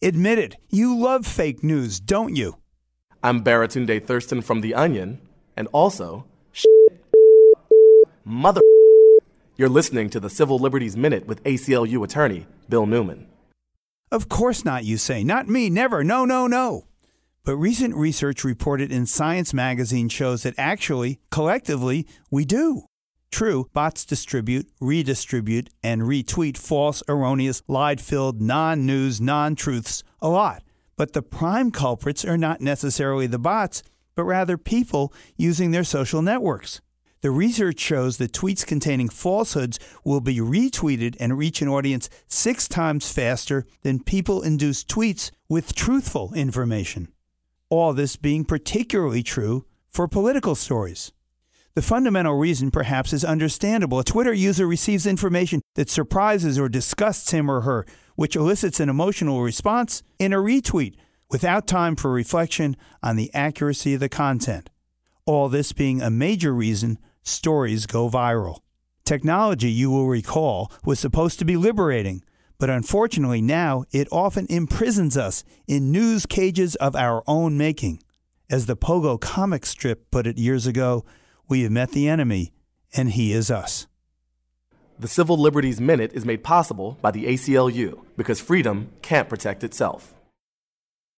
Admit it, you love fake news, don't you? I'm Baratunde Thurston from The Onion, and also, mother. You're listening to the Civil Liberties Minute with ACLU attorney Bill Newman. Of course not, you say. Not me, never. No, no, no. But recent research reported in Science magazine shows that actually, collectively, we do. True, bots distribute, redistribute, and retweet false, erroneous, lied filled, non news, non truths a lot. But the prime culprits are not necessarily the bots, but rather people using their social networks. The research shows that tweets containing falsehoods will be retweeted and reach an audience six times faster than people induced tweets with truthful information. All this being particularly true for political stories. The fundamental reason, perhaps, is understandable. A Twitter user receives information that surprises or disgusts him or her, which elicits an emotional response in a retweet without time for reflection on the accuracy of the content. All this being a major reason stories go viral. Technology, you will recall, was supposed to be liberating, but unfortunately now it often imprisons us in news cages of our own making. As the Pogo comic strip put it years ago, we have met the enemy, and he is us. The Civil Liberties Minute is made possible by the ACLU because freedom can't protect itself.